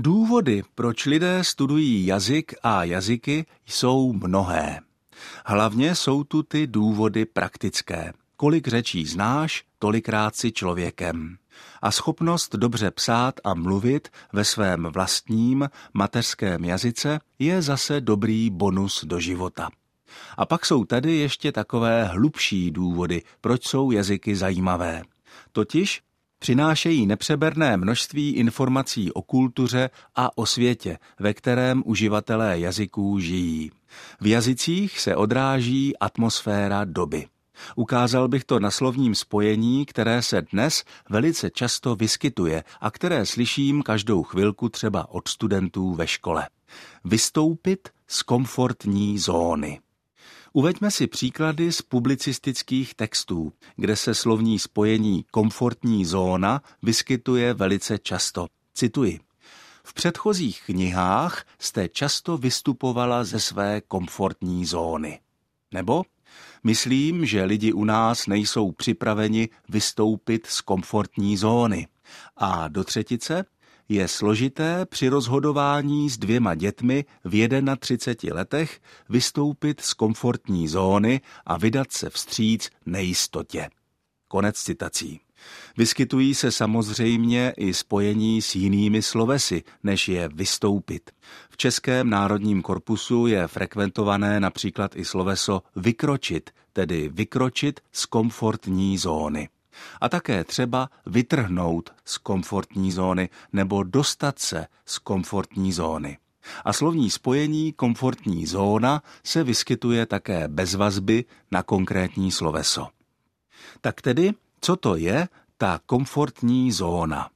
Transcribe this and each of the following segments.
Důvody, proč lidé studují jazyk a jazyky, jsou mnohé. Hlavně jsou tu ty důvody praktické. Kolik řečí znáš, tolikrát si člověkem. A schopnost dobře psát a mluvit ve svém vlastním mateřském jazyce je zase dobrý bonus do života. A pak jsou tady ještě takové hlubší důvody, proč jsou jazyky zajímavé. Totiž přinášejí nepřeberné množství informací o kultuře a o světě, ve kterém uživatelé jazyků žijí. V jazycích se odráží atmosféra doby. Ukázal bych to na slovním spojení, které se dnes velice často vyskytuje a které slyším každou chvilku třeba od studentů ve škole. Vystoupit z komfortní zóny. Uveďme si příklady z publicistických textů, kde se slovní spojení komfortní zóna vyskytuje velice často. Cituji. V předchozích knihách jste často vystupovala ze své komfortní zóny. Nebo myslím, že lidi u nás nejsou připraveni vystoupit z komfortní zóny. A do třetice je složité při rozhodování s dvěma dětmi v 31 letech vystoupit z komfortní zóny a vydat se vstříc nejistotě. Konec citací. Vyskytují se samozřejmě i spojení s jinými slovesy, než je vystoupit. V Českém národním korpusu je frekventované například i sloveso vykročit, tedy vykročit z komfortní zóny a také třeba vytrhnout z komfortní zóny nebo dostat se z komfortní zóny. A slovní spojení komfortní zóna se vyskytuje také bez vazby na konkrétní sloveso. Tak tedy, co to je ta komfortní zóna?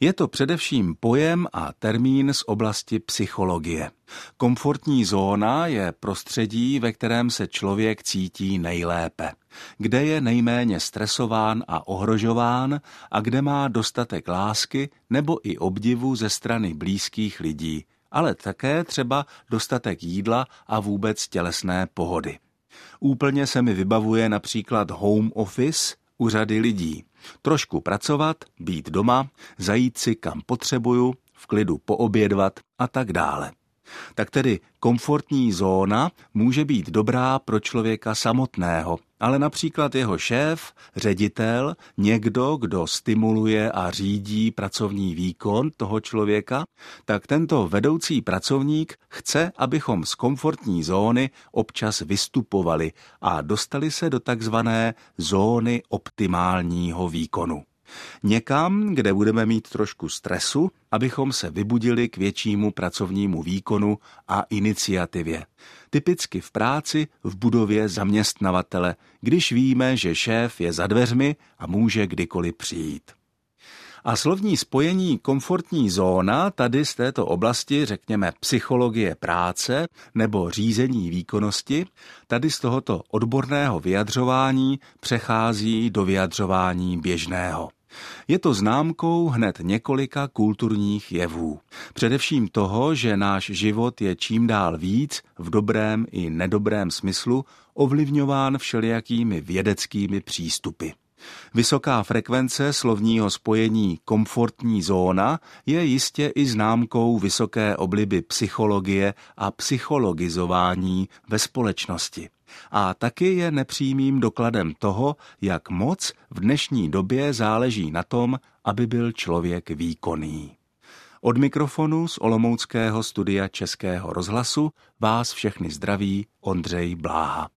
Je to především pojem a termín z oblasti psychologie. Komfortní zóna je prostředí, ve kterém se člověk cítí nejlépe, kde je nejméně stresován a ohrožován a kde má dostatek lásky nebo i obdivu ze strany blízkých lidí, ale také třeba dostatek jídla a vůbec tělesné pohody. Úplně se mi vybavuje například home office u řady lidí. Trošku pracovat, být doma, zajít si kam potřebuju, v klidu poobědvat a tak dále. Tak tedy komfortní zóna může být dobrá pro člověka samotného, ale například jeho šéf, ředitel, někdo, kdo stimuluje a řídí pracovní výkon toho člověka, tak tento vedoucí pracovník chce, abychom z komfortní zóny občas vystupovali a dostali se do takzvané zóny optimálního výkonu. Někam, kde budeme mít trošku stresu, abychom se vybudili k většímu pracovnímu výkonu a iniciativě. Typicky v práci, v budově zaměstnavatele, když víme, že šéf je za dveřmi a může kdykoliv přijít. A slovní spojení komfortní zóna tady z této oblasti, řekněme psychologie práce nebo řízení výkonnosti, tady z tohoto odborného vyjadřování přechází do vyjadřování běžného. Je to známkou hned několika kulturních jevů. Především toho, že náš život je čím dál víc, v dobrém i nedobrém smyslu, ovlivňován všelijakými vědeckými přístupy. Vysoká frekvence slovního spojení komfortní zóna je jistě i známkou vysoké obliby psychologie a psychologizování ve společnosti. A taky je nepřímým dokladem toho, jak moc v dnešní době záleží na tom, aby byl člověk výkonný. Od mikrofonu z Olomouckého studia Českého rozhlasu vás všechny zdraví Ondřej Bláha.